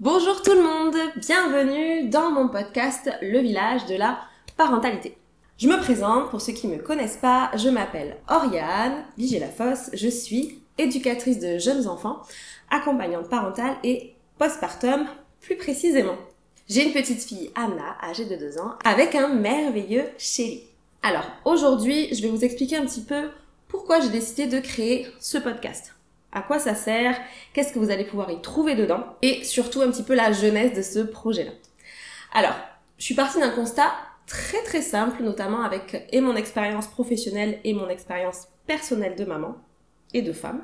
Bonjour tout le monde, bienvenue dans mon podcast Le village de la parentalité. Je me présente, pour ceux qui ne me connaissent pas, je m'appelle Oriane Vigée-Lafosse, je suis éducatrice de jeunes enfants, accompagnante parentale et postpartum plus précisément. J'ai une petite fille, Anna, âgée de 2 ans, avec un merveilleux chéri. Alors, aujourd'hui, je vais vous expliquer un petit peu pourquoi j'ai décidé de créer ce podcast à quoi ça sert, qu'est-ce que vous allez pouvoir y trouver dedans, et surtout un petit peu la jeunesse de ce projet-là. Alors, je suis partie d'un constat très très simple, notamment avec et mon expérience professionnelle et mon expérience personnelle de maman et de femme,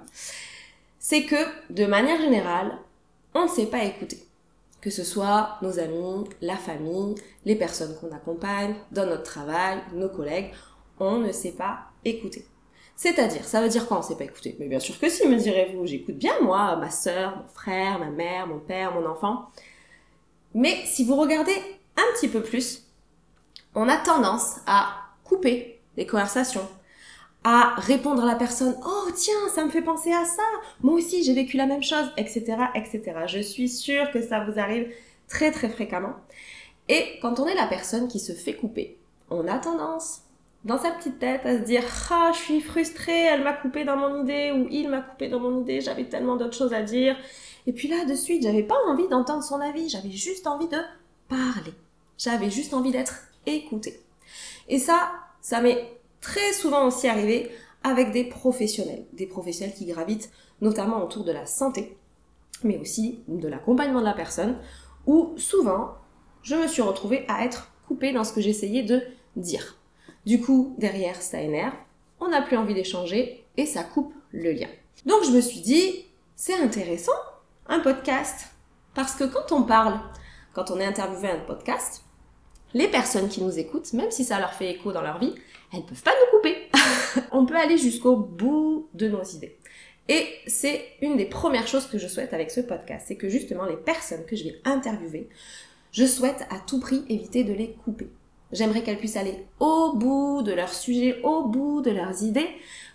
c'est que de manière générale, on ne sait pas écouter. Que ce soit nos amis, la famille, les personnes qu'on accompagne, dans notre travail, nos collègues, on ne sait pas écouter. C'est-à-dire, ça veut dire quoi on sait pas écouter Mais bien sûr que si, me direz-vous. J'écoute bien, moi, ma soeur, mon frère, ma mère, mon père, mon enfant. Mais si vous regardez un petit peu plus, on a tendance à couper les conversations, à répondre à la personne Oh tiens, ça me fait penser à ça, moi aussi j'ai vécu la même chose, etc. etc. Je suis sûre que ça vous arrive très très fréquemment. Et quand on est la personne qui se fait couper, on a tendance dans sa petite tête à se dire ah je suis frustrée elle m'a coupé dans mon idée ou il m'a coupé dans mon idée j'avais tellement d'autres choses à dire et puis là de suite j'avais pas envie d'entendre son avis j'avais juste envie de parler. J'avais juste envie d'être écoutée. Et ça ça m'est très souvent aussi arrivé avec des professionnels. Des professionnels qui gravitent notamment autour de la santé mais aussi de l'accompagnement de la personne où souvent je me suis retrouvée à être coupée dans ce que j'essayais de dire du coup, derrière, ça énerve, on n'a plus envie d'échanger et ça coupe le lien. Donc je me suis dit, c'est intéressant, un podcast. Parce que quand on parle, quand on est interviewé à un podcast, les personnes qui nous écoutent, même si ça leur fait écho dans leur vie, elles ne peuvent pas nous couper. on peut aller jusqu'au bout de nos idées. Et c'est une des premières choses que je souhaite avec ce podcast, c'est que justement les personnes que je vais interviewer, je souhaite à tout prix éviter de les couper. J'aimerais qu'elles puissent aller au bout de leur sujet, au bout de leurs idées,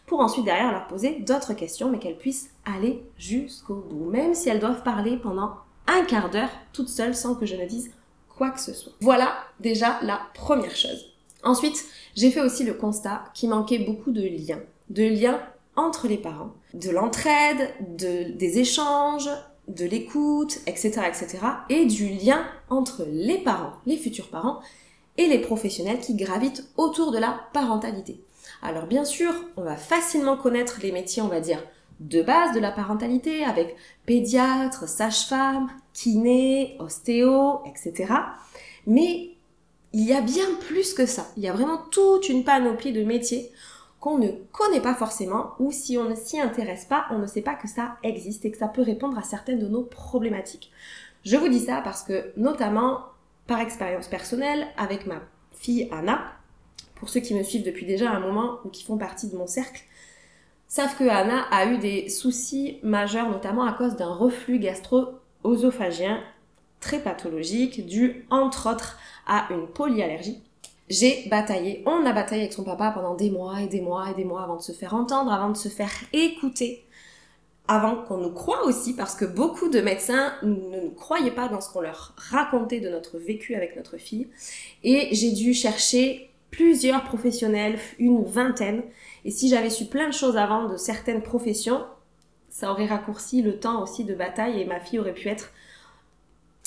pour ensuite derrière leur poser d'autres questions, mais qu'elles puissent aller jusqu'au bout, même si elles doivent parler pendant un quart d'heure toutes seules sans que je ne dise quoi que ce soit. Voilà déjà la première chose. Ensuite, j'ai fait aussi le constat qu'il manquait beaucoup de liens, de liens entre les parents, de l'entraide, de, des échanges, de l'écoute, etc., etc., et du lien entre les parents, les futurs parents, et les professionnels qui gravitent autour de la parentalité. Alors bien sûr, on va facilement connaître les métiers, on va dire, de base de la parentalité avec pédiatre, sage-femme, kiné, ostéo, etc. Mais il y a bien plus que ça. Il y a vraiment toute une panoplie de métiers qu'on ne connaît pas forcément ou si on ne s'y intéresse pas, on ne sait pas que ça existe et que ça peut répondre à certaines de nos problématiques. Je vous dis ça parce que notamment par expérience personnelle avec ma fille Anna. Pour ceux qui me suivent depuis déjà un moment ou qui font partie de mon cercle, savent que Anna a eu des soucis majeurs, notamment à cause d'un reflux gastro-œsophagien très pathologique, dû entre autres à une polyallergie. J'ai bataillé, on a bataillé avec son papa pendant des mois et des mois et des mois avant de se faire entendre, avant de se faire écouter avant qu'on nous croie aussi, parce que beaucoup de médecins ne nous croyaient pas dans ce qu'on leur racontait de notre vécu avec notre fille. Et j'ai dû chercher plusieurs professionnels, une vingtaine. Et si j'avais su plein de choses avant de certaines professions, ça aurait raccourci le temps aussi de bataille et ma fille aurait pu être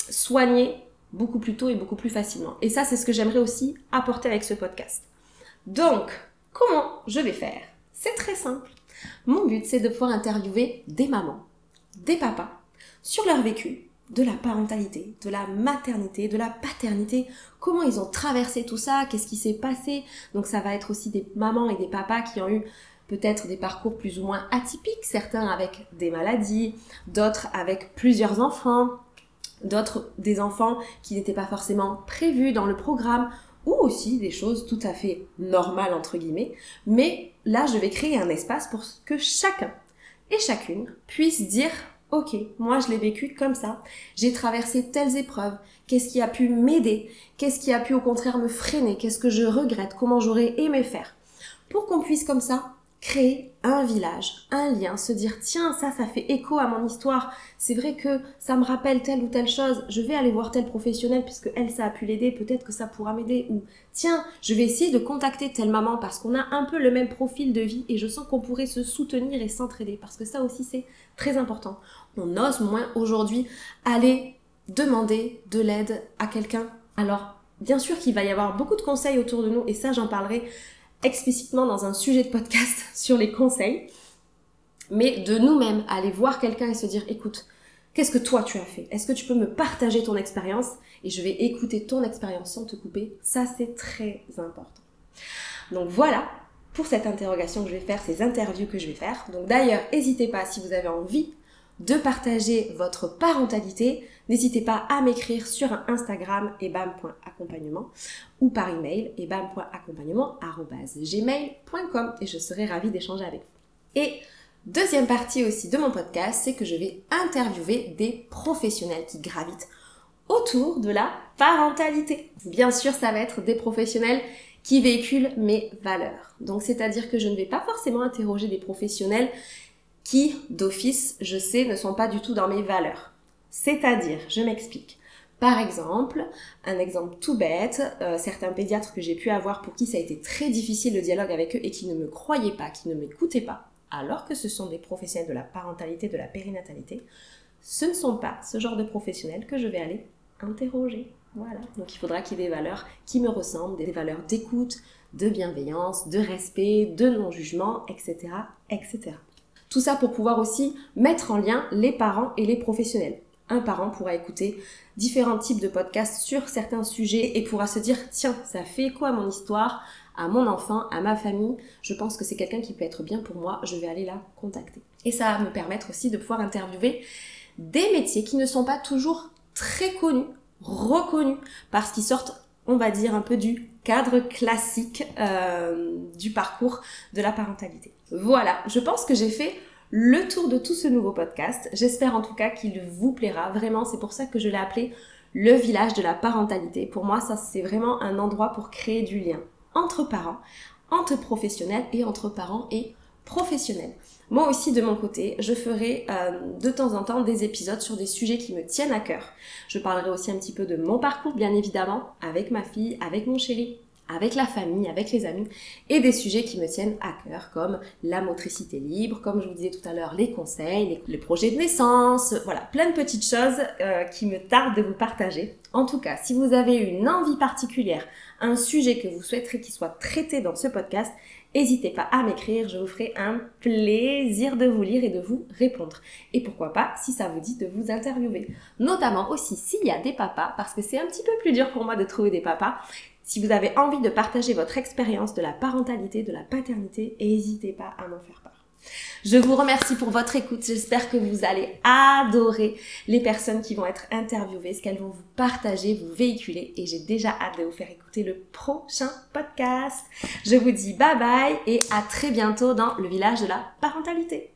soignée beaucoup plus tôt et beaucoup plus facilement. Et ça, c'est ce que j'aimerais aussi apporter avec ce podcast. Donc, comment je vais faire? C'est très simple. Mon but, c'est de pouvoir interviewer des mamans, des papas, sur leur vécu, de la parentalité, de la maternité, de la paternité, comment ils ont traversé tout ça, qu'est-ce qui s'est passé. Donc ça va être aussi des mamans et des papas qui ont eu peut-être des parcours plus ou moins atypiques, certains avec des maladies, d'autres avec plusieurs enfants, d'autres des enfants qui n'étaient pas forcément prévus dans le programme, ou aussi des choses tout à fait normales entre guillemets, mais là je vais créer un espace pour que chacun et chacune puisse dire ok, moi je l'ai vécu comme ça, j'ai traversé telles épreuves, qu'est-ce qui a pu m'aider, qu'est-ce qui a pu au contraire me freiner, qu'est-ce que je regrette, comment j'aurais aimé faire, pour qu'on puisse comme ça créer un village, un lien, se dire tiens ça ça fait écho à mon histoire, c'est vrai que ça me rappelle telle ou telle chose, je vais aller voir tel professionnel puisque elle ça a pu l'aider, peut-être que ça pourra m'aider ou tiens je vais essayer de contacter telle maman parce qu'on a un peu le même profil de vie et je sens qu'on pourrait se soutenir et s'entraider parce que ça aussi c'est très important. On ose moins aujourd'hui aller demander de l'aide à quelqu'un. Alors bien sûr qu'il va y avoir beaucoup de conseils autour de nous et ça j'en parlerai explicitement dans un sujet de podcast sur les conseils, mais de nous-mêmes aller voir quelqu'un et se dire écoute, qu'est-ce que toi tu as fait? Est-ce que tu peux me partager ton expérience? Et je vais écouter ton expérience sans te couper Ça c'est très important. Donc voilà pour cette interrogation que je vais faire, ces interviews que je vais faire. Donc d'ailleurs, n'hésitez pas si vous avez envie de partager votre parentalité, n'hésitez pas à m'écrire sur Instagram ebam.accompagnement ou par email ebam.accompagnement.gmail.com et je serai ravie d'échanger avec vous. Et deuxième partie aussi de mon podcast, c'est que je vais interviewer des professionnels qui gravitent autour de la parentalité. Bien sûr, ça va être des professionnels qui véhiculent mes valeurs. Donc, c'est-à-dire que je ne vais pas forcément interroger des professionnels qui, d'office, je sais, ne sont pas du tout dans mes valeurs. C'est-à-dire, je m'explique. Par exemple, un exemple tout bête, euh, certains pédiatres que j'ai pu avoir pour qui ça a été très difficile le dialogue avec eux et qui ne me croyaient pas, qui ne m'écoutaient pas, alors que ce sont des professionnels de la parentalité, de la périnatalité, ce ne sont pas ce genre de professionnels que je vais aller interroger. Voilà. Donc il faudra qu'il y ait des valeurs qui me ressemblent, des valeurs d'écoute, de bienveillance, de respect, de non-jugement, etc., etc. Tout ça pour pouvoir aussi mettre en lien les parents et les professionnels. Un parent pourra écouter différents types de podcasts sur certains sujets et pourra se dire tiens, ça fait quoi mon histoire, à mon enfant, à ma famille, je pense que c'est quelqu'un qui peut être bien pour moi, je vais aller la contacter. Et ça va me permettre aussi de pouvoir interviewer des métiers qui ne sont pas toujours très connus, reconnus, parce qu'ils sortent, on va dire, un peu du cadre classique euh, du parcours de la parentalité. Voilà, je pense que j'ai fait le tour de tout ce nouveau podcast. J'espère en tout cas qu'il vous plaira. Vraiment, c'est pour ça que je l'ai appelé le village de la parentalité. Pour moi, ça c'est vraiment un endroit pour créer du lien entre parents, entre professionnels et entre parents et professionnels. Moi aussi, de mon côté, je ferai euh, de temps en temps des épisodes sur des sujets qui me tiennent à cœur. Je parlerai aussi un petit peu de mon parcours, bien évidemment, avec ma fille, avec mon chéri, avec la famille, avec les amis, et des sujets qui me tiennent à cœur, comme la motricité libre, comme je vous disais tout à l'heure, les conseils, les, projets de naissance, voilà, plein de petites choses euh, qui me tardent de vous partager. En tout cas, si vous avez une envie particulière, un sujet que vous souhaiterez qu'il soit traité dans ce podcast, N'hésitez pas à m'écrire, je vous ferai un plaisir de vous lire et de vous répondre. Et pourquoi pas, si ça vous dit de vous interviewer. Notamment aussi s'il y a des papas, parce que c'est un petit peu plus dur pour moi de trouver des papas. Si vous avez envie de partager votre expérience de la parentalité, de la paternité, n'hésitez pas à m'en faire part. Je vous remercie pour votre écoute. J'espère que vous allez adorer les personnes qui vont être interviewées, ce qu'elles vont vous partager, vous véhiculer. Et j'ai déjà hâte de vous faire écouter le prochain podcast. Je vous dis bye bye et à très bientôt dans le village de la parentalité.